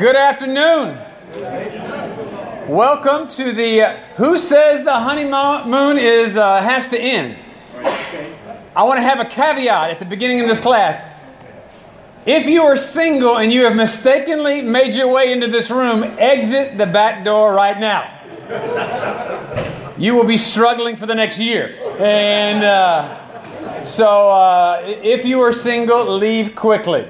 Good afternoon. Welcome to the uh, Who Says the Honeymoon is uh, has to end. I want to have a caveat at the beginning of this class. If you are single and you have mistakenly made your way into this room, exit the back door right now. You will be struggling for the next year. And uh, so, uh, if you are single, leave quickly.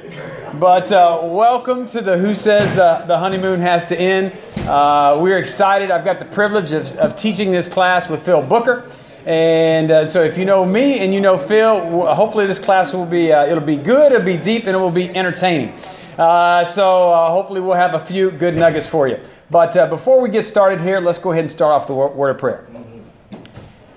But uh, welcome to the Who Says the, the Honeymoon Has to End. Uh, we're excited. I've got the privilege of, of teaching this class with Phil Booker. And uh, so if you know me and you know Phil, hopefully this class will be, uh, it'll be good, it'll be deep, and it will be entertaining. Uh, so uh, hopefully we'll have a few good nuggets for you. But before we get started here, let's go ahead and start off the word of prayer.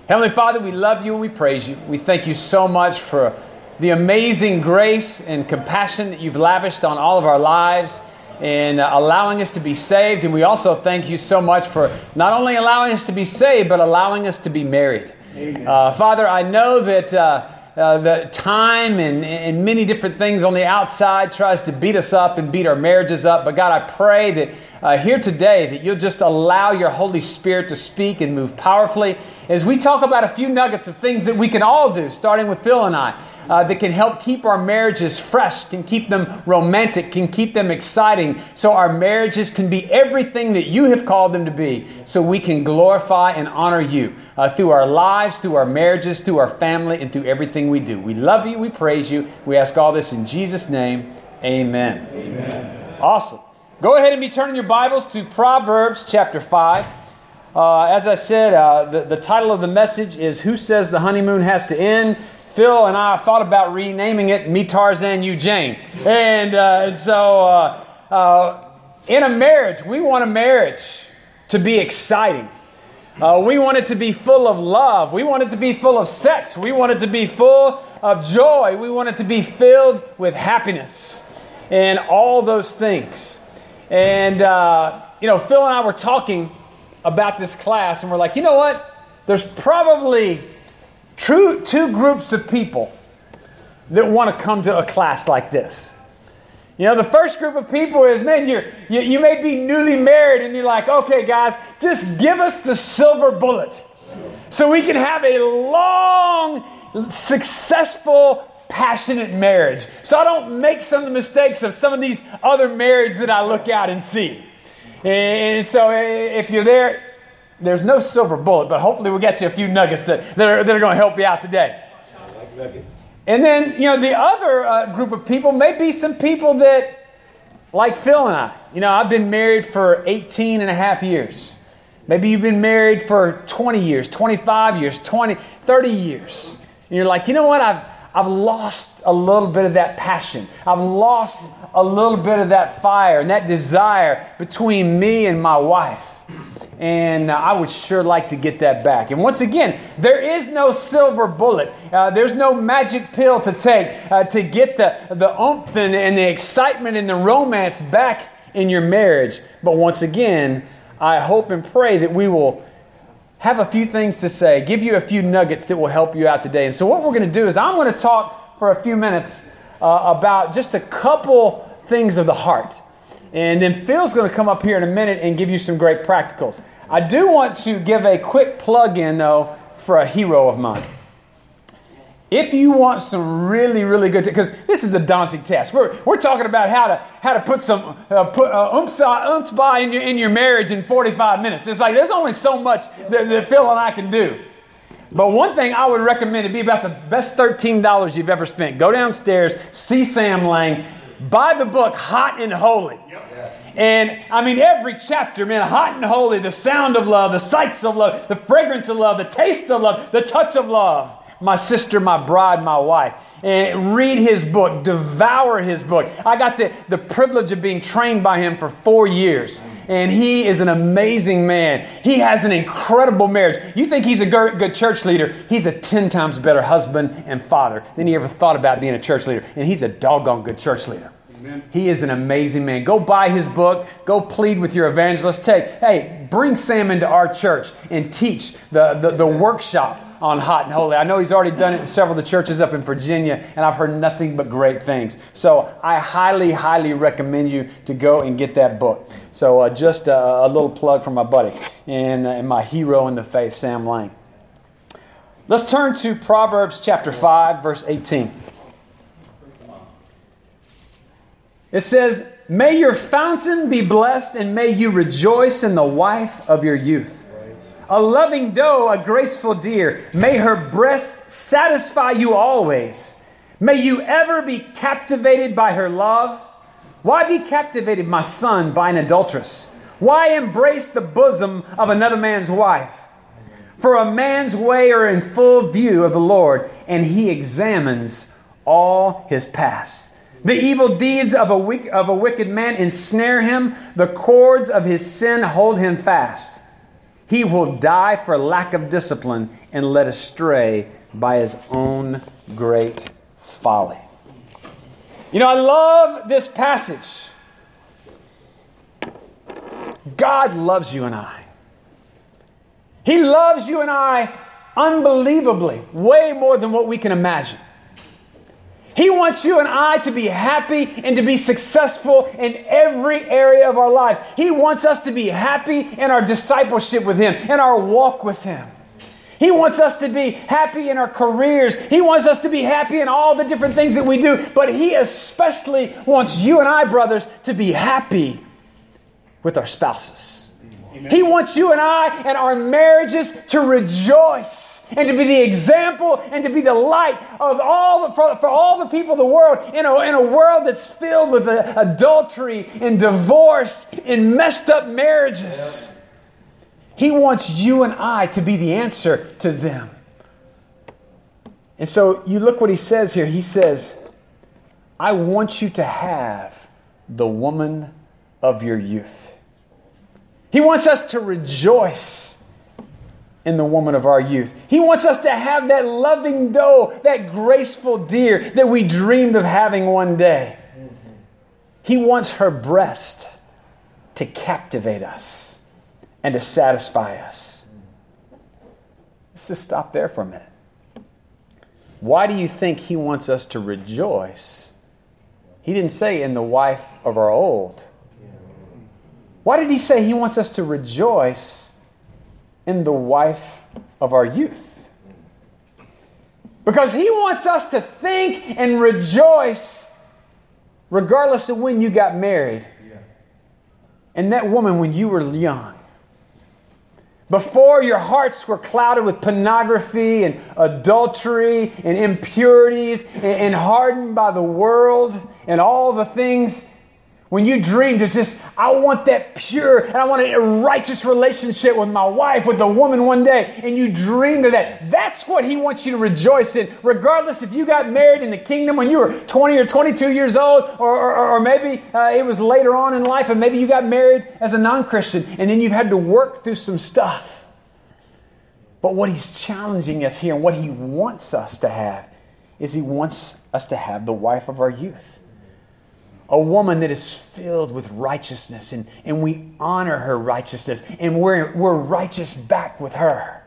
Heavenly Father, we love you and we praise you. We thank you so much for the amazing grace and compassion that you've lavished on all of our lives and uh, allowing us to be saved. And we also thank you so much for not only allowing us to be saved, but allowing us to be married. Uh, Father, I know that. Uh, uh, the time and, and many different things on the outside tries to beat us up and beat our marriages up. But God, I pray that uh, here today that you'll just allow your Holy Spirit to speak and move powerfully as we talk about a few nuggets of things that we can all do, starting with Phil and I uh, that can help keep our marriages fresh, can keep them romantic, can keep them exciting, so our marriages can be everything that you have called them to be, so we can glorify and honor you uh, through our lives, through our marriages, through our family, and through everything we do. We love you, we praise you. We ask all this in Jesus' name. Amen. Amen. Awesome. Go ahead and be turning your Bibles to Proverbs chapter 5. Uh, as I said, uh, the, the title of the message is Who Says the Honeymoon Has to End? Phil and I thought about renaming it Me Tarzan, You Jane. And, uh, and so, uh, uh, in a marriage, we want a marriage to be exciting. Uh, we want it to be full of love. We want it to be full of sex. We want it to be full of joy. We want it to be filled with happiness and all those things. And, uh, you know, Phil and I were talking about this class, and we're like, you know what? There's probably True, two groups of people that want to come to a class like this. You know, the first group of people is, man, you're, you, you may be newly married and you're like, okay, guys, just give us the silver bullet so we can have a long, successful, passionate marriage. So I don't make some of the mistakes of some of these other marriages that I look out and see. And so eh, if you're there, there's no silver bullet, but hopefully we'll get you a few nuggets that, that are, that are going to help you out today. And then, you know, the other uh, group of people may be some people that, like Phil and I, you know, I've been married for 18 and a half years. Maybe you've been married for 20 years, 25 years, 20, 30 years. And you're like, you know what? I've, I've lost a little bit of that passion. I've lost a little bit of that fire and that desire between me and my wife and uh, I would sure like to get that back. And once again, there is no silver bullet. Uh, there's no magic pill to take uh, to get the, the oomph and, and the excitement and the romance back in your marriage. But once again, I hope and pray that we will have a few things to say, give you a few nuggets that will help you out today. And so, what we're going to do is, I'm going to talk for a few minutes uh, about just a couple things of the heart. And then Phil's going to come up here in a minute and give you some great practicals. I do want to give a quick plug in, though, for a hero of mine. If you want some really, really good, because this is a daunting task. We're, we're talking about how to how to put some uh, put uh, by in your, in your marriage in 45 minutes. It's like there's only so much that, that Phil and I can do. But one thing I would recommend to be about the best $13 you've ever spent. Go downstairs, see Sam Laing, buy the book Hot and Holy. And I mean, every chapter, man, hot and holy, the sound of love, the sights of love, the fragrance of love, the taste of love, the touch of love. My sister, my bride, my wife. And read his book, devour his book. I got the, the privilege of being trained by him for four years. And he is an amazing man. He has an incredible marriage. You think he's a good church leader, he's a 10 times better husband and father than he ever thought about being a church leader. And he's a doggone good church leader. Amen. He is an amazing man. Go buy his book. Go plead with your evangelist. Take, hey, bring Sam into our church and teach the, the, the workshop on hot and holy. I know he's already done it in several of the churches up in Virginia, and I've heard nothing but great things. So I highly, highly recommend you to go and get that book. So uh, just a, a, little plug from my buddy and, uh, and my hero in the faith, Sam Laing. Let's turn to Proverbs chapter 5, verse 18. It says, May your fountain be blessed, and may you rejoice in the wife of your youth a loving doe, a graceful deer. May her breast satisfy you always. May you ever be captivated by her love. Why be captivated, my son, by an adulteress? Why embrace the bosom of another man's wife? For a man's way are in full view of the Lord, and he examines all his past. The evil deeds of a, weak, of a wicked man ensnare him, the cords of his sin hold him fast. He will die for lack of discipline and led astray by his own great folly. You know, I love this passage. God loves you and I. He loves you and I unbelievably, way more than what we can imagine. He wants you and I to be happy and to be successful in every area of our lives. He wants us to be happy in our discipleship with Him, in our walk with Him. He wants us to be happy in our careers. He wants us to be happy in all the different things that we do. But He especially wants you and I, brothers, to be happy with our spouses. Amen. He wants you and I and our marriages to rejoice and to be the example and to be the light of all the, for, for all the people of the world in a, in a world that's filled with uh, adultery and divorce and messed up marriages. He wants you and I to be the answer to them. And so you look what he says here. He says, I want you to have the woman of your youth. He wants us to rejoice in the woman of our youth. He wants us to have that loving doe, that graceful deer that we dreamed of having one day. He wants her breast to captivate us and to satisfy us. Let's just stop there for a minute. Why do you think he wants us to rejoice? He didn't say in the wife of our old. Why did he say he wants us to rejoice in the wife of our youth. Because he wants us to think and rejoice regardless of when you got married. And that woman when you were young. Before your hearts were clouded with pornography and adultery and impurities and, hardened by the world and all the things when you dreamed, it's just, I want that pure and I want a righteous relationship with my wife, with the woman one day, and you dreamed of that. That's what He wants you to rejoice in, regardless if you got married in the kingdom when you were 20 or 22 years old, or, or, or maybe uh, it was later on in life, and maybe you got married as a non Christian, and then you've had to work through some stuff. But what He's challenging us here and what He wants us to have is He wants us to have the wife of our youth a woman that is filled with righteousness, and, and we honor her righteousness, and we're, we're righteous back with her.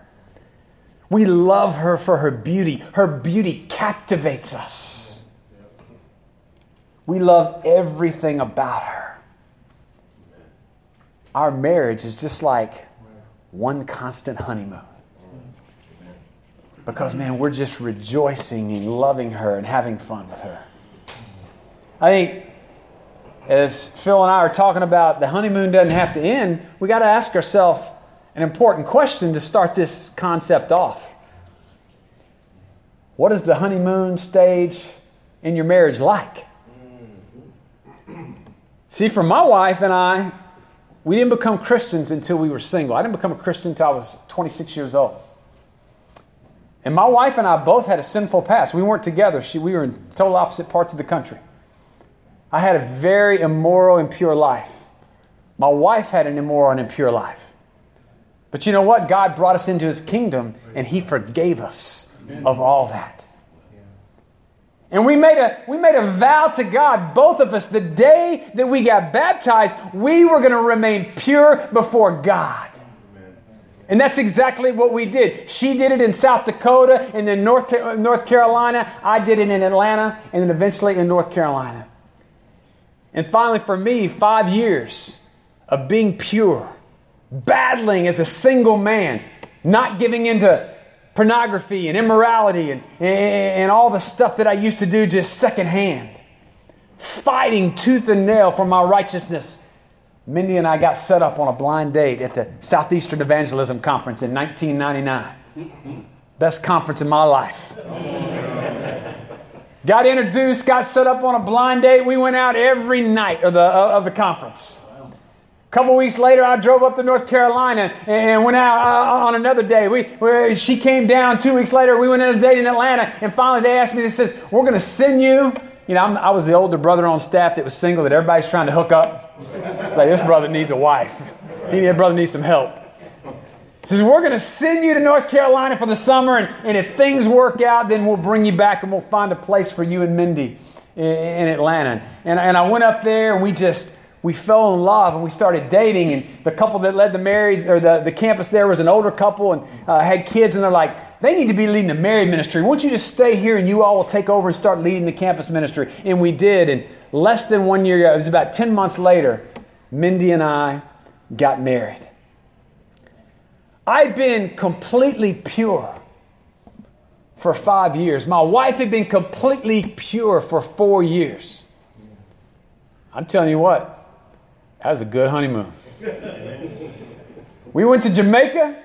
We love her for her beauty. Her beauty captivates us. We love everything about her. Our marriage is just like one constant honeymoon. Because, man, we're just rejoicing and loving her and having fun with her. I think as Phil and I are talking about the honeymoon doesn't have to end, we got to ask ourselves an important question to start this concept off. What is the honeymoon stage in your marriage like? See, for my wife and I, we didn't become Christians until we were single. I didn't become a Christian until I was 26 years old. And my wife and I both had a sinful past. We weren't together. She, we were in total opposite parts of the country. I had a very immoral, and impure life. My wife had an immoral and impure life. But you know what? God brought us into his kingdom and he forgave us of all that. And we made, a, we made a vow to God, both of us, the day that we got baptized, we were going to remain pure before God. And that's exactly what we did. She did it in South Dakota and then North, North Carolina. I did it in Atlanta and then eventually in North Carolina. And finally, for me, five years of being pure, battling as a single man, not giving into pornography and immorality and, and, and all the stuff that I used to do just secondhand, fighting tooth and nail for my righteousness. Mindy and I got set up on a blind date at the Southeastern Evangelism Conference in 1999. Best conference in my life. Got introduced, got set up on a blind date. We went out every night of the, of the conference. A couple weeks later, I drove up to North Carolina and went out uh, on another day. We, we, she came down two weeks later. We went on a date in Atlanta, and finally they asked me, they says, we're going to send you. You know, I'm, i was the older brother on staff that was single that everybody's trying to hook up. It's like, this brother needs a wife. He, that brother needs some help. Says, we're going to send you to North Carolina for the summer, and, and if things work out, then we'll bring you back and we'll find a place for you and Mindy in, in Atlanta. And, and I went up there, and we just we fell in love and we started dating. And the couple that led the marriage or the, the campus there was an older couple and uh, had kids. And they're like, they need to be leading the married ministry. Won't you just stay here and you all will take over and start leading the campus ministry? And we did. And less than one year ago, it was about 10 months later, Mindy and I got married. I'd been completely pure for five years. My wife had been completely pure for four years. I'm telling you what, that was a good honeymoon. we went to Jamaica,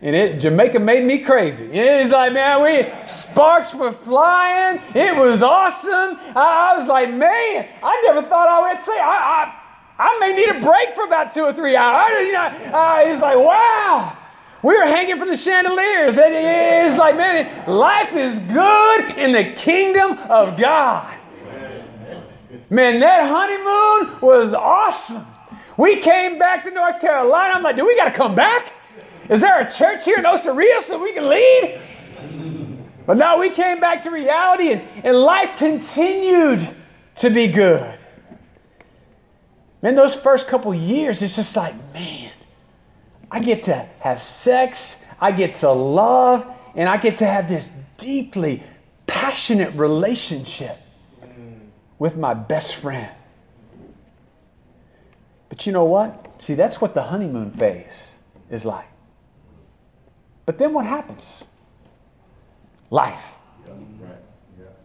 and it Jamaica made me crazy. It's like, man, we sparks were flying. It was awesome. I, I was like, man, I never thought I would say I, I, I may need a break for about two or three hours. You know, uh, it's like, wow. We were hanging from the chandeliers. It's like, man, life is good in the kingdom of God. Man, that honeymoon was awesome. We came back to North Carolina. I'm like, do we got to come back? Is there a church here in Osaria so we can lead? But now we came back to reality and, and life continued to be good. Man, those first couple years, it's just like, man, I get to have sex, I get to love, and I get to have this deeply passionate relationship with my best friend. But you know what? See, that's what the honeymoon phase is like. But then what happens? Life.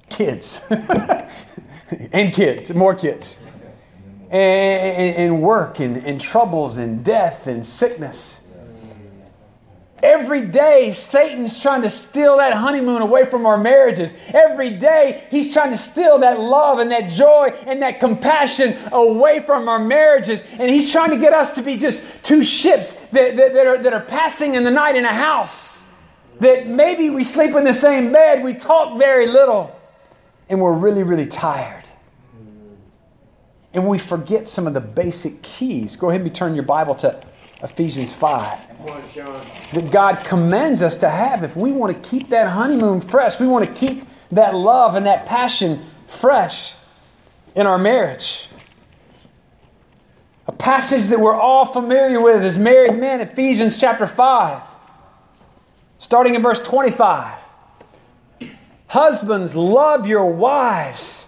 Kids. and kids, more kids. And, and work and, and troubles and death and sickness. Every day, Satan's trying to steal that honeymoon away from our marriages. Every day, he's trying to steal that love and that joy and that compassion away from our marriages. And he's trying to get us to be just two ships that, that, that, are, that are passing in the night in a house. That maybe we sleep in the same bed, we talk very little, and we're really, really tired. And we forget some of the basic keys. Go ahead and turn your Bible to Ephesians 5. that God commands us to have if we want to keep that honeymoon fresh. We want to keep that love and that passion fresh in our marriage. A passage that we're all familiar with is married men, Ephesians chapter 5, starting in verse 25. Husbands, love your wives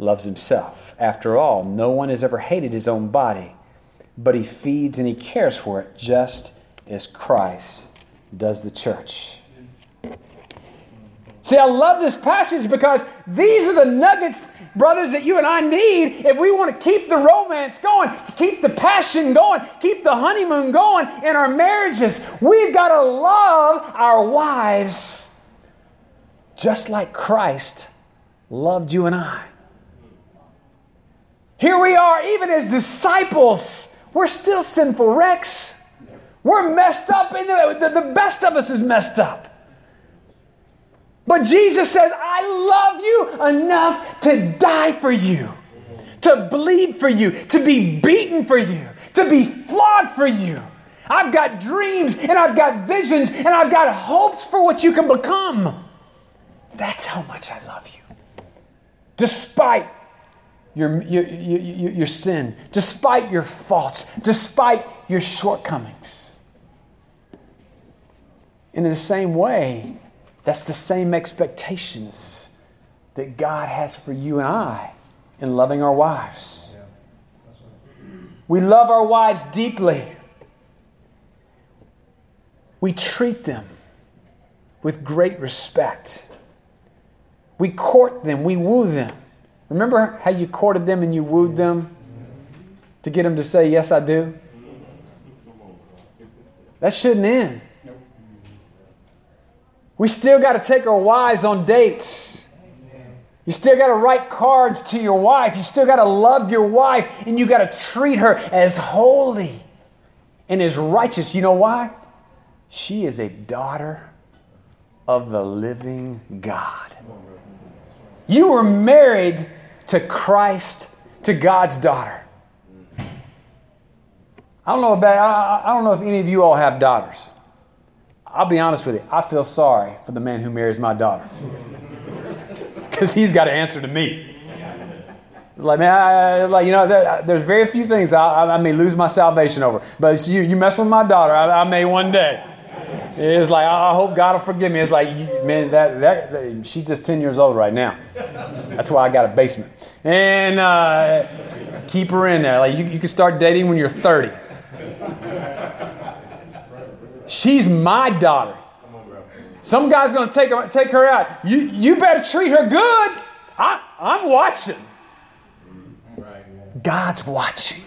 loves himself. After all, no one has ever hated his own body, but he feeds and he cares for it just as Christ does the church. See, I love this passage because these are the nuggets, brothers, that you and I need if we want to keep the romance going, keep the passion going, keep the honeymoon going in our marriages. We've got to love our wives just like Christ loved you and I. Here we are, even as disciples, we're still sinful wrecks. We're messed up, and the, the, the best of us is messed up. But Jesus says, I love you enough to die for you, to bleed for you, to be beaten for you, to be flogged for you. I've got dreams and I've got visions and I've got hopes for what you can become. That's how much I love you. Despite your, your, your, your, sin, despite your faults, despite your shortcomings. In the same way, that's the same expectations that God has for you and I in loving our wives. We love our wives deeply. We treat them with great respect. We court them, we woo them. Remember how you courted them and you wooed them to get them to say, Yes, I do? That shouldn't end. We still got to take our wives on dates. You still got to write cards to your wife. You still got to love your wife, and you got to treat her as holy and as righteous. You know why? She is a daughter of the living God. You were married to Christ, to God's daughter. I don't know about I, I don't know if any of you all have daughters. I'll be honest with you, I feel sorry for the man who marries my daughter. Because he's got to answer to me. Like, man, I, like, you know, there, there's very few things I, I, may lose my salvation over. But you, you mess with my daughter, I, I may one day. It's like, I hope God will forgive me. It's like, man, that, that, that, she's just 10 years old right now. That's why I got a basement. And uh, keep her in there. Like, you, you can start dating when you're 30. She's my daughter. Some guy's going to take her, take her out. You, you better treat her good. I, I'm watching. God's watching.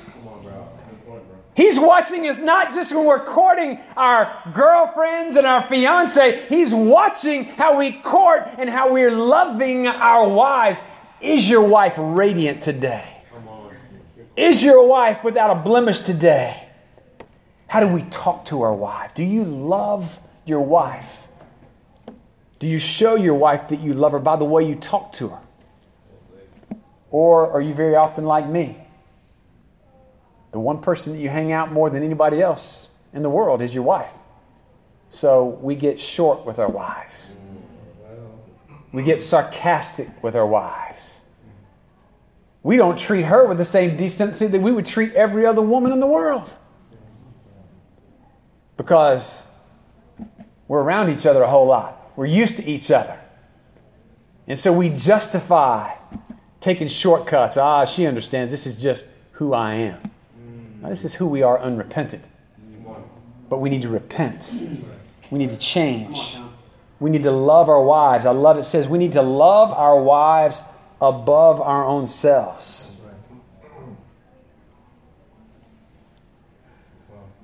He's watching us not just when we're courting our girlfriends and our fiance. He's watching how we court and how we're loving our wives. Is your wife radiant today? Is your wife without a blemish today? How do we talk to our wife? Do you love your wife? Do you show your wife that you love her by the way you talk to her? Or are you very often like me? The one person that you hang out more than anybody else in the world is your wife. So we get short with our wives. We get sarcastic with our wives. We don't treat her with the same decency that we would treat every other woman in the world because we're around each other a whole lot. We're used to each other. And so we justify taking shortcuts. Ah, she understands this is just who I am. Now, this is who we are unrepentant. But we need to repent. We need to change. We need to love our wives. I love it says we need to love our wives above our own selves.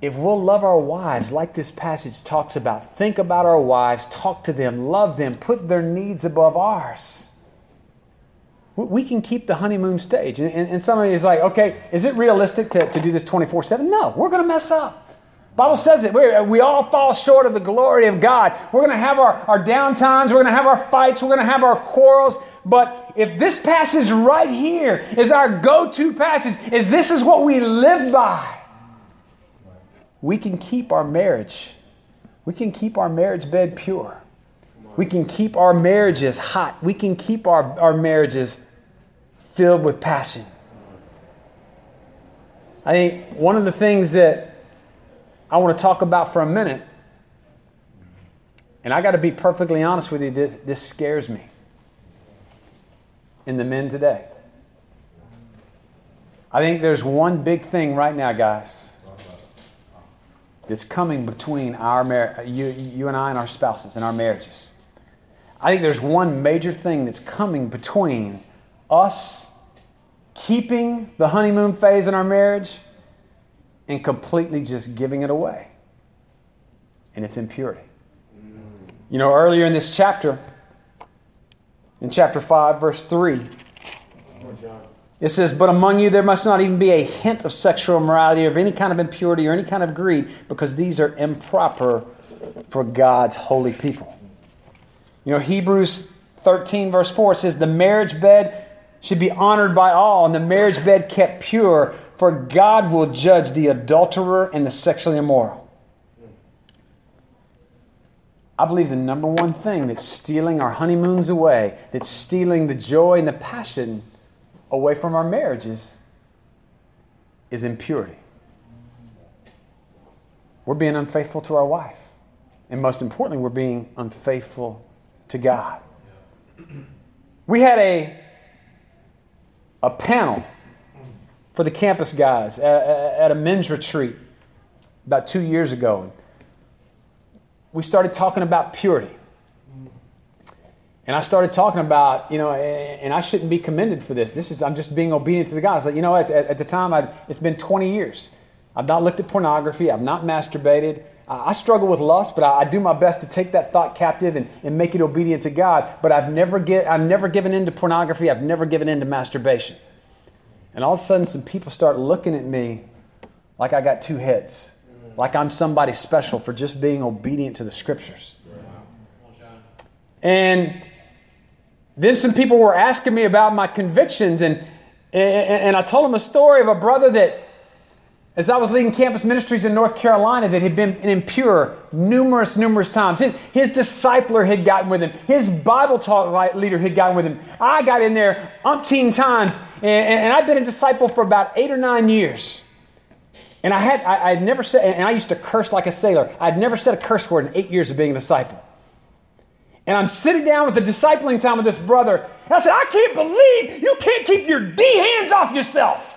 if we'll love our wives like this passage talks about, think about our wives, talk to them, love them, put their needs above ours, we can keep the honeymoon stage. And, and, and somebody is like, okay, is it realistic to, to do this 24 7? No, we're going to mess up. Bible says it. we we all fall short of the glory of God. We're going to have our, our downtimes. We're going to have our fights. We're going to have our quarrels. But if this passage right here is our go to passage, is this is what we live by, we can keep our marriage. We can keep our marriage bed pure. We can keep our marriages hot. We can keep our, our marriages filled with passion. I think one of the things that I want to talk about for a minute, and I got to be perfectly honest with you, this, this scares me in the men today. I think there's one big thing right now, guys that's coming between our mar- you, you and I and our spouses and our marriages. I think there's one major thing that's coming between us keeping the honeymoon phase in our marriage and completely just giving it away. And it's impurity. You know, earlier in this chapter, in chapter 5, verse 3. It says, But among you there must not even be a hint of sexual immorality or of any kind of impurity or any kind of greed, because these are improper for God's holy people. You know, Hebrews 13, verse 4, it says, The marriage bed should be honored by all, and the marriage bed kept pure, for God will judge the adulterer and the sexually immoral. I believe the number one thing that's stealing our honeymoons away, that's stealing the joy and the passion away from our marriages, is impurity. We're being unfaithful to our wife. And most importantly, we're being unfaithful to God. We had a, a panel for the campus guys at, at a men's retreat about two years ago we started talking about purity. And I started talking about, you know, and I shouldn't be commended for this. This is, I'm just being obedient to the God. I was like, you know, at, at the time, I'd, it's been 20 years. I've not looked at pornography. I've not masturbated. I, struggle with lust, but I, I, do my best to take that thought captive and, and make it obedient to God. But I've never, get, I've never given in to pornography. I've never given in to masturbation. And all of a sudden, some people start looking at me like I got two heads like I'm somebody special for just being obedient to the scriptures. And then some people were asking me about my convictions, and, and, I told them a story of a brother that, as I was leading campus ministries in North Carolina, that had been impure numerous, numerous times. His, his discipler had gotten with him, his Bible talk leader had gotten with him. I got in there umpteen times, and, and I've been a disciple for about eight or nine years. And I had I, would never said, and I used to curse like a sailor. I'd never said a curse word in eight years of being a disciple. And I'm sitting down with the discipling time with this brother, and I said, I can't believe you can't keep your D hands off yourself.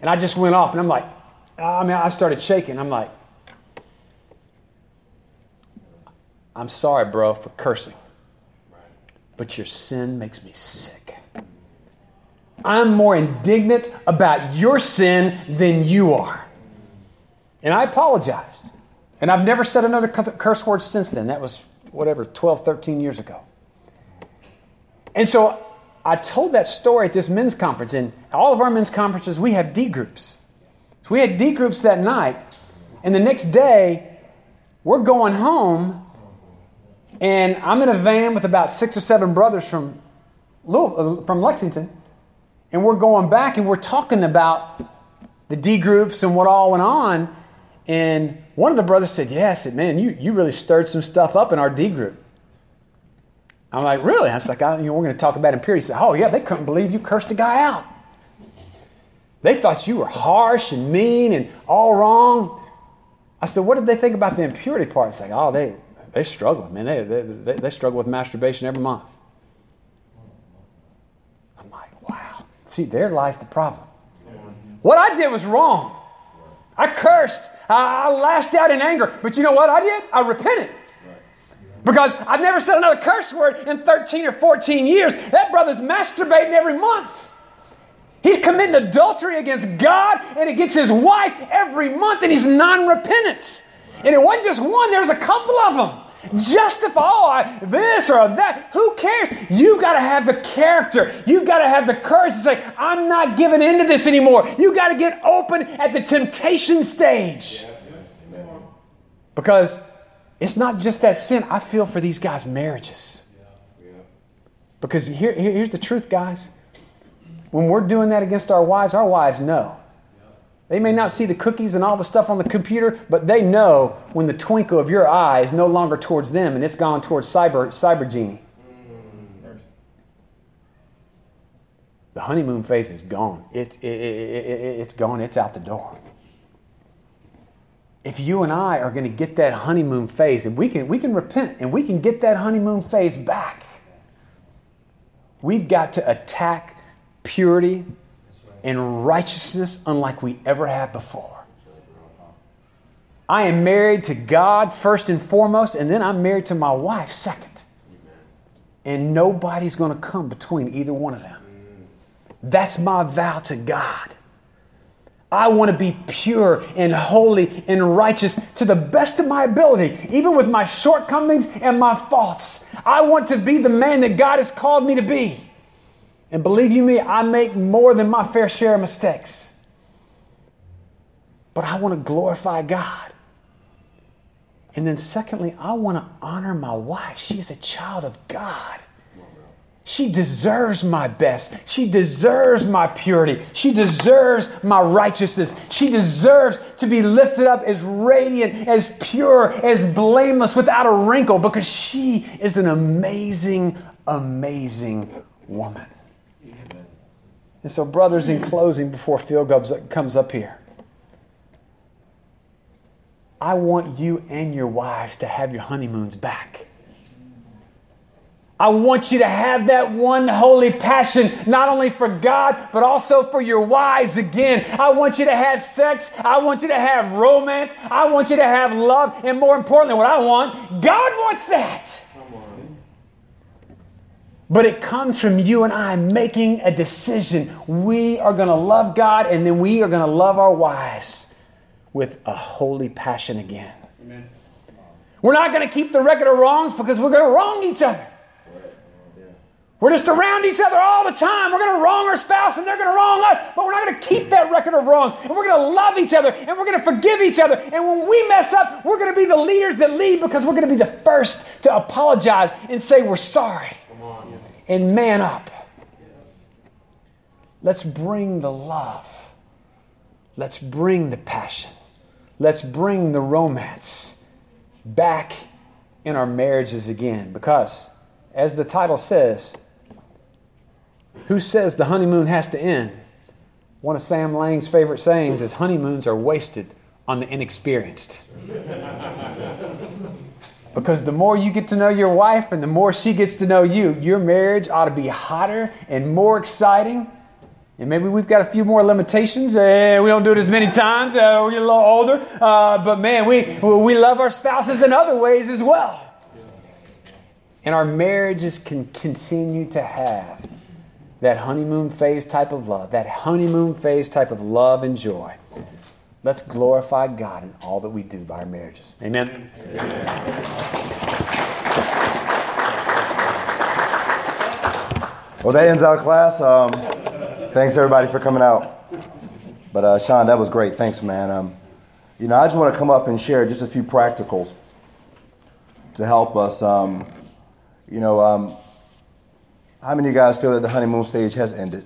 And I just went off, and I'm like, I mean, I started shaking. I'm like, I'm sorry, bro, for cursing, but your sin makes me sick. I'm more indignant about your sin than you are. And I apologized. And I've never said another curse word since then. That was, whatever, 12, 13 years ago. And so I told that story at this men's conference. And all of our men's conferences, we have D groups. So we had D groups that night. And the next day, we're going home. And I'm in a van with about six or seven brothers from, uh, from Lexington. And we're going back and we're talking about the D groups and what all went on. And one of the brothers said, Yeah, I said, Man, you, you really stirred some stuff up in our D group. I'm like, Really? I was like, I, you know, We're going to talk about impurity. He said, Oh, yeah, they couldn't believe you cursed a guy out. They thought you were harsh and mean and all wrong. I said, What did they think about the impurity part? It's like, Oh, they, they struggle, man. They, they, they, they struggle with masturbation every month. I'm like, Wow. See, there lies the problem. What I did was wrong. I cursed. I, I lashed out in anger. But you know what I did? I repented. Because I've never said another curse word in 13 or 14 years. That brother's masturbating every month. He's committing adultery against God and against his wife every month, and he's non repentant. And it wasn't just one, there's a couple of them justify oh, this or that. Who cares? You got to have the character. You've got to have the courage to say, I'm not giving into this anymore. You got to get open at the temptation stage. Because it's not just that sin. I feel for these guys' marriages. Because here, here's the truth, guys. When we're doing that against our wives, our wives know. They may not see the cookies and all the stuff on the computer, but they know when the twinkle of your eye is no longer towards them and it's gone towards cyber, cyber genie. The honeymoon phase is gone. It, it, it, it's gone. It's out the door. If you and I are going to get that honeymoon phase, and we can, we can repent and we can get that honeymoon phase back, we've got to attack purity and righteousness unlike we ever have before. I am married to God first and foremost, and then I'm married to my wife second. And nobody's going to come between either one of them. That's my vow to God. I want to be pure and holy and righteous to the best of my ability, even with my shortcomings and my faults. I want to be the man that God has called me to be. And believe you me, I make more than my fair share of mistakes. But I want to glorify God. And then, secondly, I want to honor my wife. She is a child of God. She deserves my best. She deserves my purity. She deserves my righteousness. She deserves to be lifted up as radiant, as pure, as blameless, without a wrinkle, because she is an amazing, amazing woman. And so, brothers, in closing, before Phil comes up here, I want you and your wives to have your honeymoons back. I want you to have that one holy passion, not only for God, but also for your wives again. I want you to have sex. I want you to have romance. I want you to have love. And more importantly, what I want, God wants that. But it comes from you and I making a decision. We are going to love God and then we are going to love our wives with a holy passion again. Amen. We're not going to keep the record of wrongs because we're going to wrong each other. We're just around each other all the time. We're going to wrong our spouse and they're going to wrong us, but we're not going to keep that record of wrong. And we're going to love each other and we're going to forgive each other. And when we mess up, we're going to be the leaders that lead because we're going to be the first to apologize and say we're sorry and man up. Let's bring the love. Let's bring the passion. Let's bring the romance back in our marriages again. Because, as the title says, who says the honeymoon has to end? One of Sam Laing's favorite sayings is honeymoons are wasted on the inexperienced. because the more you get to know your wife and the more she gets to know you, your marriage ought to be hotter and more exciting and maybe we've got a few more limitations. Uh, we don't do it as many times. Uh, we're a little older. Uh, but man, we, we love our spouses in other ways as well. And our marriages can continue to have that honeymoon phase type of love, that honeymoon phase type of love and joy. Let's glorify God in all that we do by our marriages. Amen. Well, that ends our class. Um, Thanks everybody for coming out. But uh, Sean, that was great. Thanks, man. Um, you know, I just want to come up and share just a few practicals to help us. Um, you know, um, how many of you guys feel that the honeymoon stage has ended?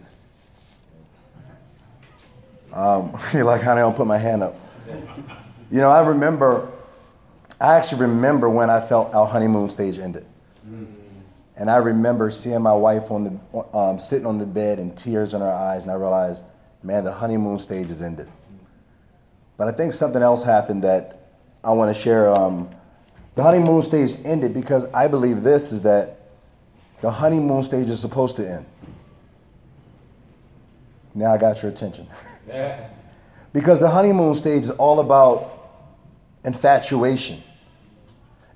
Um, you're like, honey, I'll put my hand up. You know, I remember, I actually remember when I felt our honeymoon stage ended. And I remember seeing my wife on the, um, sitting on the bed and tears in her eyes, and I realized, man, the honeymoon stage is ended. But I think something else happened that I want to share. Um, the honeymoon stage ended because I believe this is that the honeymoon stage is supposed to end. Now I got your attention. Yeah. because the honeymoon stage is all about infatuation.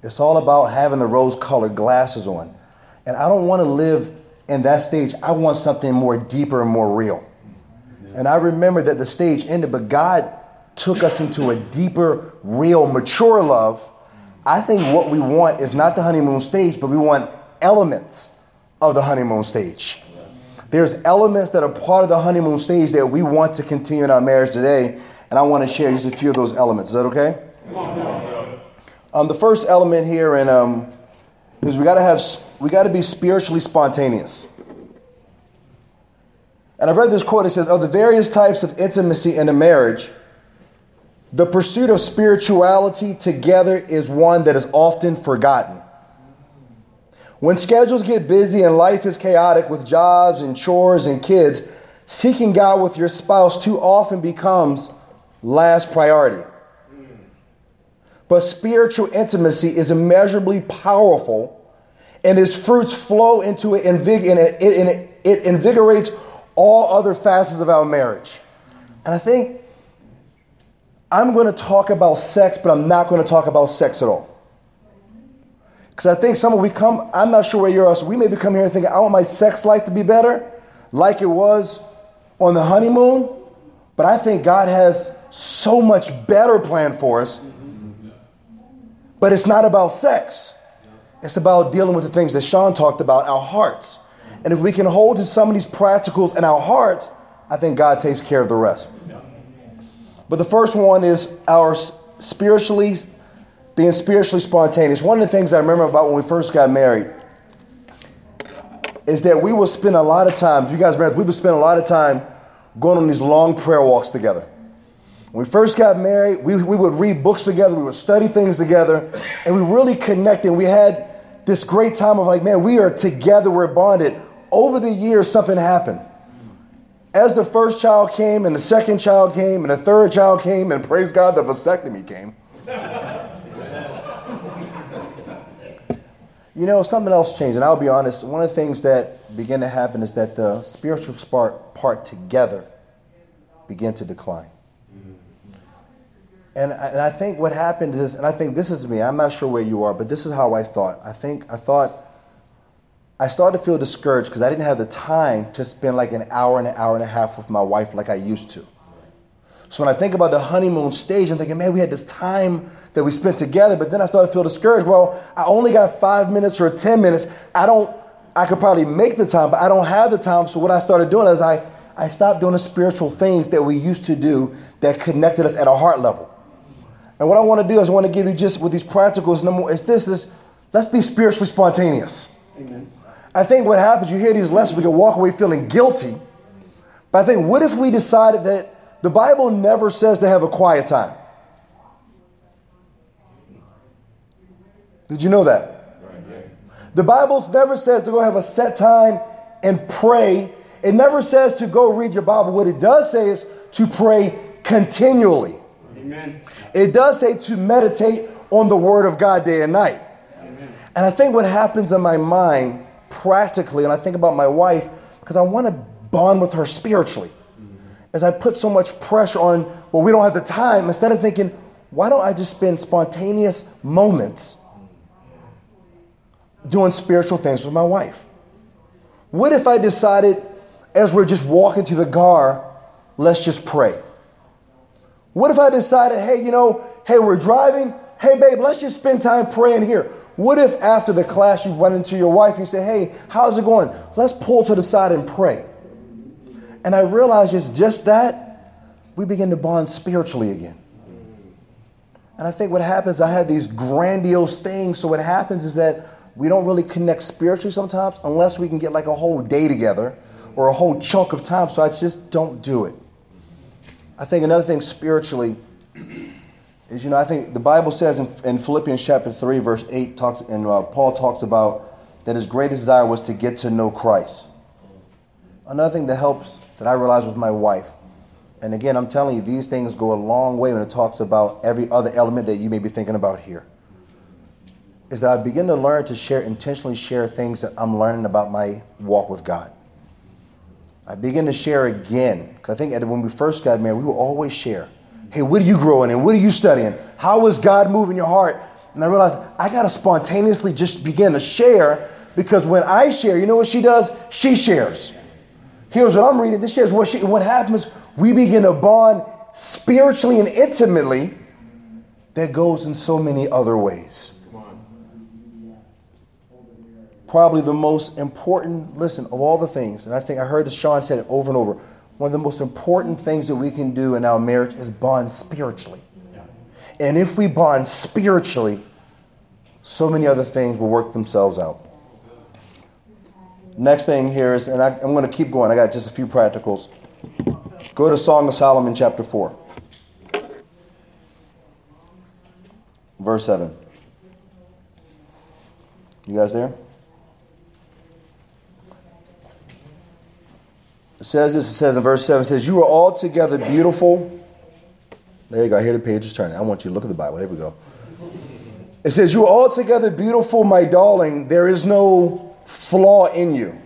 It's all about having the rose colored glasses on. And I don't want to live in that stage. I want something more deeper and more real. And I remember that the stage ended, but God took us into a deeper, real, mature love. I think what we want is not the honeymoon stage, but we want elements of the honeymoon stage. There's elements that are part of the honeymoon stage that we want to continue in our marriage today, and I want to share just a few of those elements. Is that okay? Um, the first element here and um, is we got to have we got to be spiritually spontaneous. And I've read this quote. It says, "Of the various types of intimacy in a marriage, the pursuit of spirituality together is one that is often forgotten." When schedules get busy and life is chaotic with jobs and chores and kids, seeking God with your spouse too often becomes last priority. But spiritual intimacy is immeasurably powerful, and its fruits flow into it, and it, it, it invigorates all other facets of our marriage. And I think I'm going to talk about sex, but I'm not going to talk about sex at all. Because I think some of we come, I'm not sure where you're at, so we maybe come here and think, I want my sex life to be better, like it was on the honeymoon. But I think God has so much better plan for us. But it's not about sex. It's about dealing with the things that Sean talked about, our hearts. And if we can hold to some of these practicals in our hearts, I think God takes care of the rest. But the first one is our spiritually being spiritually spontaneous. One of the things I remember about when we first got married is that we would spend a lot of time, if you guys remember, we would spend a lot of time going on these long prayer walks together. When we first got married, we, we would read books together, we would study things together, and we really connected. We had this great time of like, man, we are together, we're bonded. Over the years, something happened. As the first child came, and the second child came, and the third child came, and praise God, the vasectomy came. You know, something else changed, and I'll be honest. One of the things that began to happen is that the spiritual part, part together began to decline. And I, and I think what happened is, and I think this is me, I'm not sure where you are, but this is how I thought. I think I thought I started to feel discouraged because I didn't have the time to spend like an hour and an hour and a half with my wife like I used to. So when I think about the honeymoon stage, I'm thinking, man, we had this time that we spent together, but then I started to feel discouraged. Well, I only got five minutes or 10 minutes. I don't, I could probably make the time, but I don't have the time. So what I started doing is I, I stopped doing the spiritual things that we used to do that connected us at a heart level. And what I want to do is I want to give you just with these practicals. Number is this is let's be spiritually spontaneous. Amen. I think what happens, you hear these lessons, we can walk away feeling guilty. But I think, what if we decided that the Bible never says to have a quiet time? Did you know that? The Bible never says to go have a set time and pray. It never says to go read your Bible. What it does say is to pray continually. Amen. It does say to meditate on the Word of God day and night. Amen. And I think what happens in my mind practically, and I think about my wife, because I want to bond with her spiritually, mm-hmm. as I put so much pressure on, well, we don't have the time, instead of thinking, why don't I just spend spontaneous moments doing spiritual things with my wife? What if I decided, as we're just walking to the car, let's just pray? What if I decided, hey, you know, hey, we're driving. Hey, babe, let's just spend time praying here. What if after the class you run into your wife and you say, hey, how's it going? Let's pull to the side and pray. And I realized it's just that we begin to bond spiritually again. And I think what happens, I have these grandiose things. So what happens is that we don't really connect spiritually sometimes unless we can get like a whole day together or a whole chunk of time. So I just don't do it. I think another thing spiritually is, you know, I think the Bible says in, in Philippians chapter 3, verse 8, talks, and uh, Paul talks about that his greatest desire was to get to know Christ. Another thing that helps that I realize with my wife, and again, I'm telling you, these things go a long way when it talks about every other element that you may be thinking about here, is that I begin to learn to share, intentionally share things that I'm learning about my walk with God. I begin to share again. Because I think when we first got married, we would always share. Hey, what are you growing in? What are you studying? How is God moving your heart? And I realized I got to spontaneously just begin to share because when I share, you know what she does? She shares. Here's what I'm reading. This shares what she, what happens. We begin to bond spiritually and intimately that goes in so many other ways probably the most important, listen, of all the things, and I think I heard Sean said it over and over, one of the most important things that we can do in our marriage is bond spiritually. Yeah. And if we bond spiritually, so many other things will work themselves out. Next thing here is, and I, am going to keep going, I got just a few practicals. Go to Song of Solomon, chapter 4, verse 7. You guys there? It says this, it says in verse 7, it says, You are altogether beautiful. There you go. I hear the page is turning. I want you to look at the Bible. There we go. It says, You are altogether beautiful, my darling. There is no flaw in you.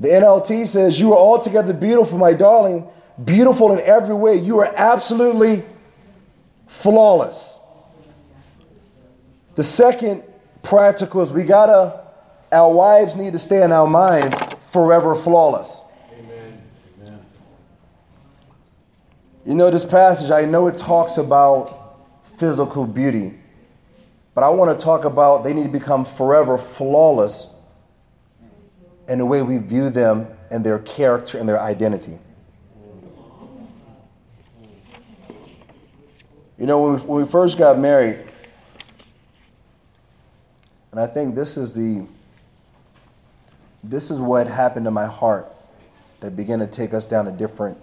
The NLT says, You are altogether beautiful, my darling. Beautiful in every way. You are absolutely flawless. The second practical is we gotta, our wives need to stay in our minds forever flawless. You know, this passage, I know it talks about physical beauty, but I want to talk about they need to become forever flawless in the way we view them and their character and their identity. You know, when we, when we first got married, and I think this is the this is what happened to my heart that began to take us down a different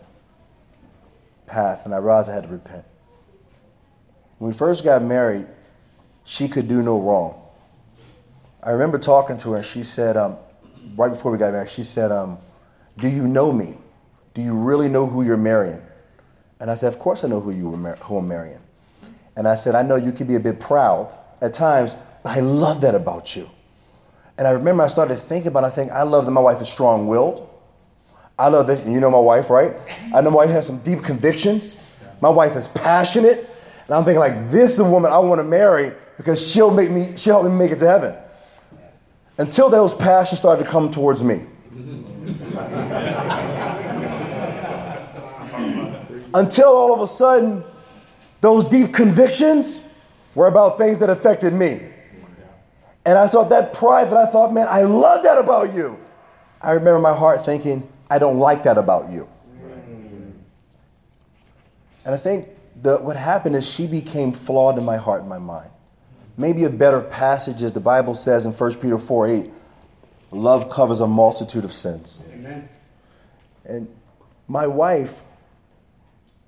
path, and I realized I had to repent. When we first got married, she could do no wrong. I remember talking to her, and she said, um, right before we got married, she said, um, Do you know me? Do you really know who you're marrying? And I said, Of course I know who, you were mar- who I'm marrying. And I said, I know you can be a bit proud at times, but I love that about you. And I remember I started thinking about it. I think I love that my wife is strong willed. I love that, you know my wife, right? I know my wife has some deep convictions. My wife is passionate. And I'm thinking, like, this is the woman I want to marry because she'll make me, she'll help me make it to heaven. Until those passions started to come towards me. Until all of a sudden, those deep convictions were about things that affected me. And I thought that pride that I thought, man, I love that about you. I remember my heart thinking, I don't like that about you. And I think the, what happened is she became flawed in my heart and my mind. Maybe a better passage is the Bible says in 1 Peter 4 8, love covers a multitude of sins. Amen. And my wife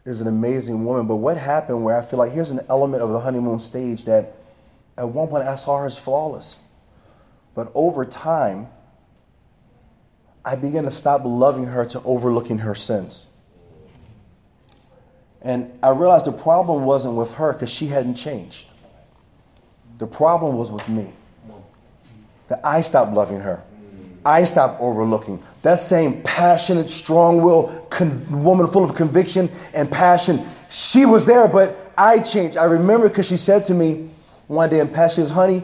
is an amazing woman, but what happened where I feel like here's an element of the honeymoon stage that at one point I saw her as flawless. But over time, I began to stop loving her to overlooking her sins. And I realized the problem wasn't with her because she hadn't changed. The problem was with me. That I stopped loving her. I stopped overlooking. That same passionate, strong willed con- woman full of conviction and passion, she was there, but I changed. I remember because she said to me one day in Passion, honey,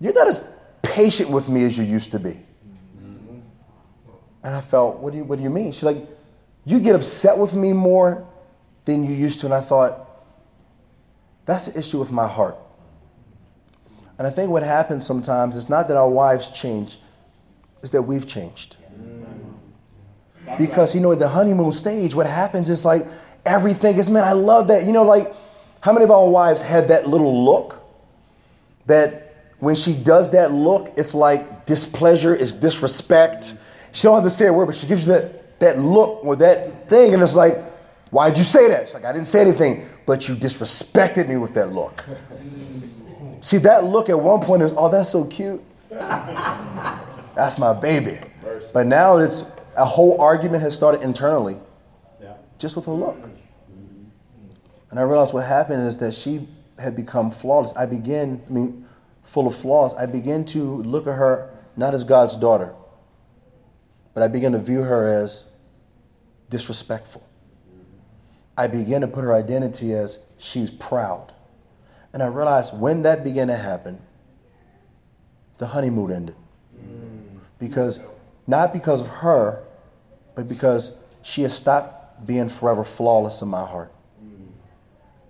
you're not as patient with me as you used to be. And I felt, what do you, what do you mean? She's like, you get upset with me more than you used to. And I thought, that's the issue with my heart. And I think what happens sometimes is not that our wives change, it's that we've changed. Because, you know, at the honeymoon stage, what happens is like everything is, man, I love that. You know, like, how many of our wives had that little look that when she does that look, it's like displeasure, is disrespect. She don't have to say a word, but she gives you that, that look or that thing, and it's like, why'd you say that? She's like, I didn't say anything, but you disrespected me with that look. See, that look at one point is, oh, that's so cute. that's my baby. But now it's a whole argument has started internally just with a look. And I realized what happened is that she had become flawless. I began, I mean, full of flaws. I began to look at her not as God's daughter, but I began to view her as disrespectful. I began to put her identity as she's proud. And I realized when that began to happen, the honeymoon ended. Because, not because of her, but because she has stopped being forever flawless in my heart.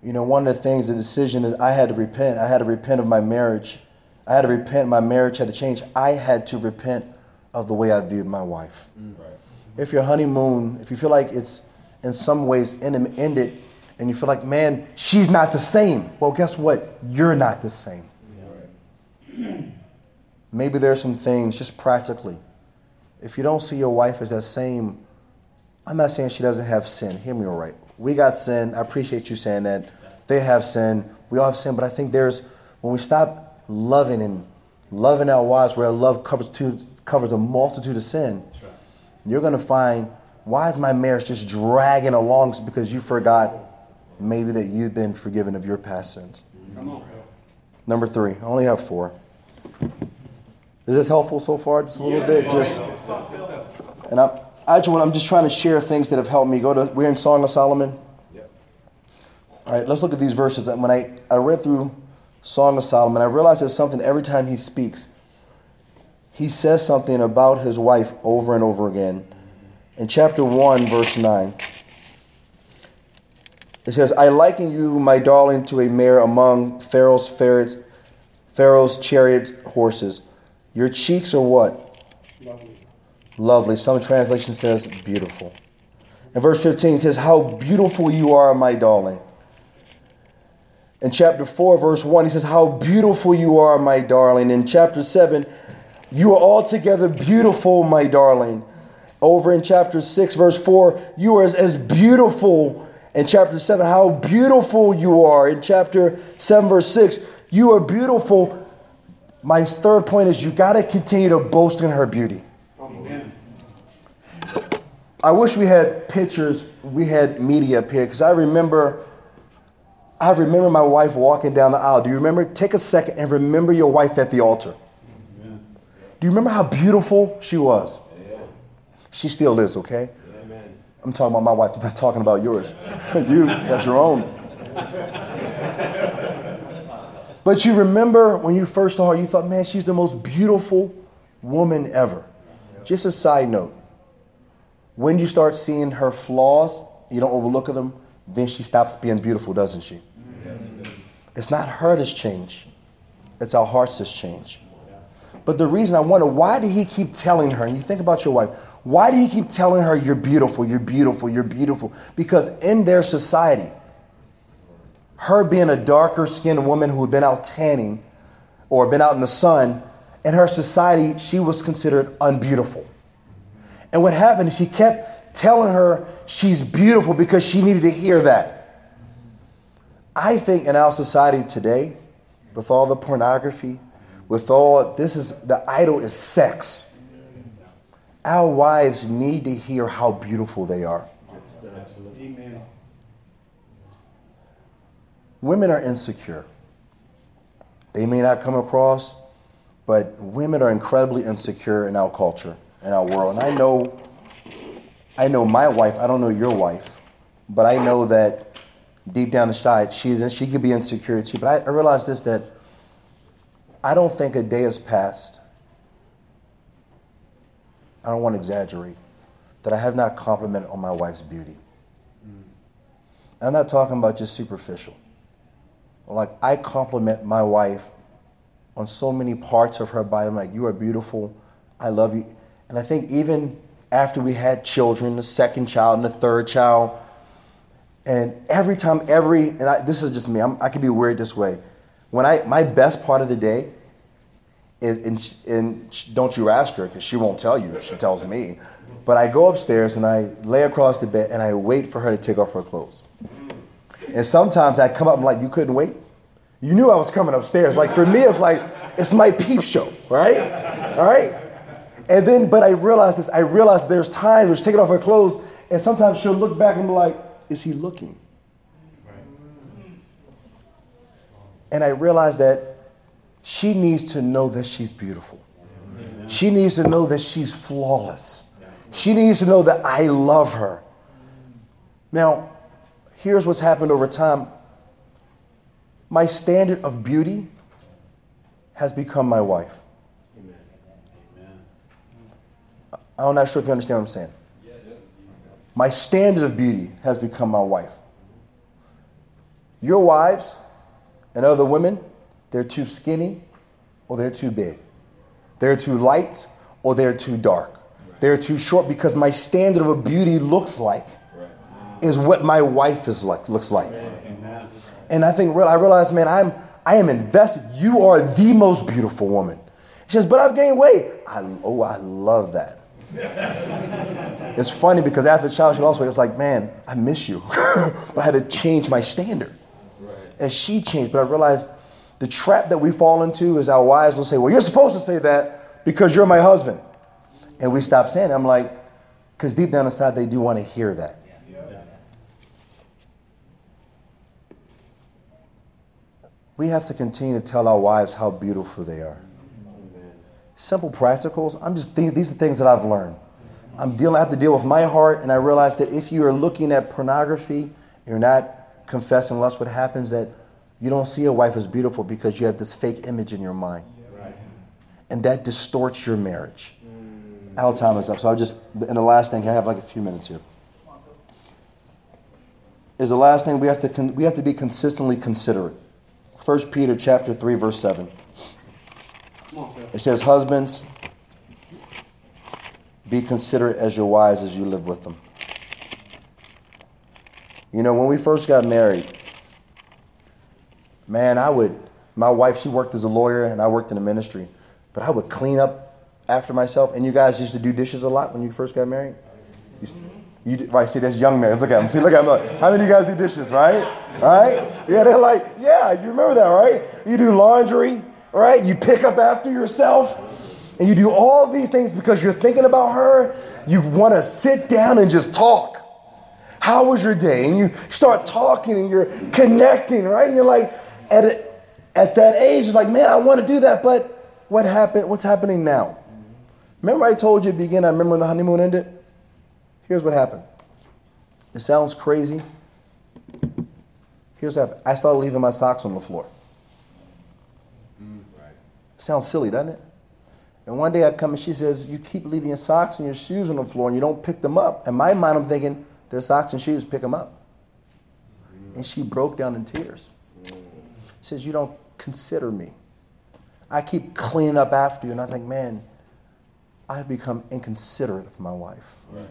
You know, one of the things, the decision is I had to repent. I had to repent of my marriage. I had to repent. My marriage had to change. I had to repent of the way I viewed my wife. Mm. Right. If your honeymoon, if you feel like it's in some ways ended, and you feel like, man, she's not the same. Well, guess what? You're not the same. Maybe there's some things just practically. If you don't see your wife as that same, I'm not saying she doesn't have sin. Hear me all right. We got sin. I appreciate you saying that. They have sin. We all have sin. But I think there's, when we stop loving and loving our wives, where love covers, two, covers a multitude of sin, right. you're going to find, why is my marriage just dragging along? It's because you forgot maybe that you've been forgiven of your past sins. Number three, I only have four. Is this helpful so far? Just a little yeah, bit, just. And I, I just want, I'm just trying to share things that have helped me. Go to we're in Song of Solomon. Yeah. All right, let's look at these verses. When I, I read through Song of Solomon, I realized there's something every time he speaks. He says something about his wife over and over again. In chapter 1, verse 9, It says, I liken you, my darling, to a mare among Pharaoh's ferrets, Pharaoh's chariot horses. Your cheeks are what? Lovely. Lovely. Some translation says beautiful. And verse 15 says, How beautiful you are, my darling. In chapter 4, verse 1, he says, How beautiful you are, my darling. In chapter 7, you are altogether beautiful, my darling. Over in chapter 6, verse 4, you are as, as beautiful. In chapter 7, how beautiful you are. In chapter 7, verse 6, you are beautiful. My third point is you got to continue to boast in her beauty. Amen. I wish we had pictures, we had media up here, because I remember. I remember my wife walking down the aisle. Do you remember? Take a second and remember your wife at the altar. Do you remember how beautiful she was? Yeah. She still is, okay? Amen. I'm talking about my wife, I'm not talking about yours. you got your own. but you remember when you first saw her, you thought, man, she's the most beautiful woman ever. Just a side note. When you start seeing her flaws, you don't overlook them, then she stops being beautiful, doesn't she? Yes. It's not her that's changed, it's our hearts that's changed. But the reason I wonder, why did he keep telling her? And you think about your wife. Why did he keep telling her, you're beautiful, you're beautiful, you're beautiful? Because in their society, her being a darker skinned woman who had been out tanning or been out in the sun, in her society, she was considered unbeautiful. And what happened is he kept telling her she's beautiful because she needed to hear that. I think in our society today, with all the pornography, with all this is the idol is sex. Our wives need to hear how beautiful they are. Amen. Women are insecure. They may not come across, but women are incredibly insecure in our culture, in our world. And I know I know my wife, I don't know your wife, but I know that deep down inside she's, she could be insecure too. But I, I realize this that I don't think a day has passed. I don't want to exaggerate, that I have not complimented on my wife's beauty. I'm not talking about just superficial. Like, I compliment my wife on so many parts of her body. I'm like, you are beautiful. I love you. And I think even after we had children, the second child and the third child, and every time, every, and I, this is just me, I'm, I can be weird this way when I my best part of the day, and, and, and don't you ask her because she won't tell you. She tells me. But I go upstairs and I lay across the bed and I wait for her to take off her clothes. And sometimes I come up and like, you couldn't wait. You knew I was coming upstairs. Like for me, it's like it's my peep show, right? All right. And then, but I realized this. I realized there's times where she's taking off her clothes, and sometimes she'll look back and be like, "Is he looking?" And I realized that she needs to know that she's beautiful. She needs to know that she's flawless. She needs to know that I love her. Now, here's what's happened over time my standard of beauty has become my wife. I'm not sure if you understand what I'm saying. My standard of beauty has become my wife. Your wives and other women, they're too skinny or they're too big. They're too light or they're too dark. They're too short because my standard of a beauty looks like is what my wife is like looks like. And I think I realize, man, I'm I am invested. You are the most beautiful woman. She says, but I've gained weight. I, oh, I love that. it's funny because after the child she lost weight, it's like, man, I miss you. but I had to change my standard. As she changed, but I realized the trap that we fall into is our wives will say, Well, you're supposed to say that because you're my husband. And we stop saying it. I'm like, because deep down inside, they do want to hear that. We have to continue to tell our wives how beautiful they are. Simple practicals. I'm just these are things that I've learned. I'm dealing. I have to deal with my heart, and I realize that if you are looking at pornography, you're not confessing lust. What happens that you don't see a wife as beautiful because you have this fake image in your mind. And that distorts your marriage. Mm. Our time is up. So I'll just, and the last thing, I have like a few minutes here. is the last thing we have to con- we have to be consistently considerate. 1 Peter chapter 3 verse 7. It says husbands be considerate as your wives as you live with them. You know, when we first got married, man, I would my wife she worked as a lawyer and I worked in the ministry, but I would clean up after myself. And you guys used to do dishes a lot when you first got married. You, you, right, see, that's young man. Look at him. See, look at him. Look. How many of you guys do dishes, right? Right? Yeah, they're like, yeah, you remember that, right? You do laundry, right? You pick up after yourself, and you do all these things because you're thinking about her. You want to sit down and just talk. How was your day? And you start talking and you're connecting, right? And you're like, at, a, at that age, it's like, man, I want to do that, but what happened? What's happening now? Remember, I told you at the beginning, I remember when the honeymoon ended? Here's what happened. It sounds crazy. Here's what happened. I started leaving my socks on the floor. Sounds silly, doesn't it? And one day I come and she says, You keep leaving your socks and your shoes on the floor and you don't pick them up. In my mind, I'm thinking, There's socks and shoes, pick them up. And she broke down in tears. She says, You don't consider me. I keep cleaning up after you, and I think, Man, I've become inconsiderate of my wife. Right.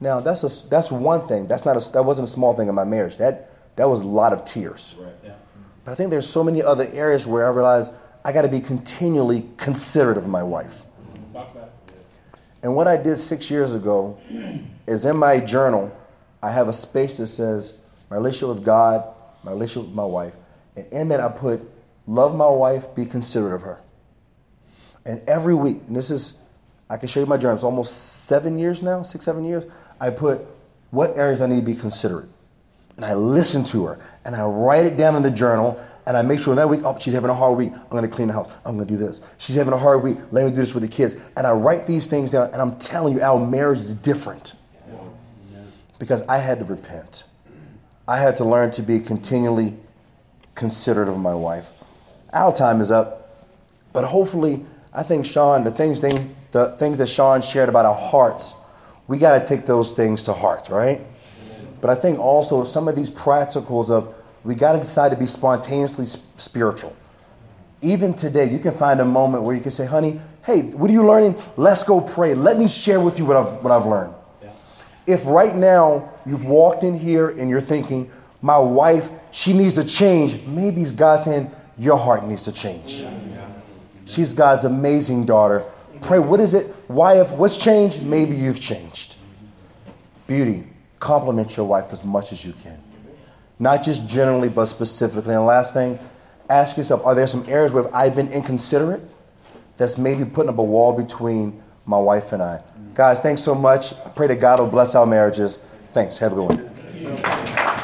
Now that's a, that's one thing. That's not a, that wasn't a small thing in my marriage. That that was a lot of tears. Right. Yeah. But I think there's so many other areas where I realize I got to be continually considerate of my wife. And what I did six years ago is in my journal, I have a space that says my relationship with God, my relationship with my wife, and in that I put love my wife, be considerate of her. And every week, and this is I can show you my journal. It's almost seven years now, six, seven years. I put what areas I need to be considerate. And I listen to her and I write it down in the journal and I make sure that week, oh, she's having a hard week. I'm to clean the house. I'm to do this. She's having a hard week. Let me do this with the kids. And I write these things down and I'm telling you, our marriage is different because I had to repent. I had to learn to be continually considerate of my wife. Our time is up, but hopefully, I think Sean, the things, the things that Sean shared about our hearts we got to take those things to heart, right? But I think also some of these practicals of we got to decide to be spontaneously spiritual. Even today, you can find a moment where you can say, honey, hey, what are you learning? Let's go pray. Let me share with you what I've, what I've learned. If right now you've walked in here and you're thinking, my wife, she needs to change, maybe it's God's saying, your heart needs to change. She's God's amazing daughter. Pray, what is it? Why if what's changed? Maybe you've changed. Beauty. Compliment your wife as much as you can. Not just generally, but specifically. And last thing, ask yourself, are there some areas where I've been inconsiderate that's maybe putting up a wall between my wife and I? Guys, thanks so much. I pray that God will bless our marriages. Thanks. Have a good one.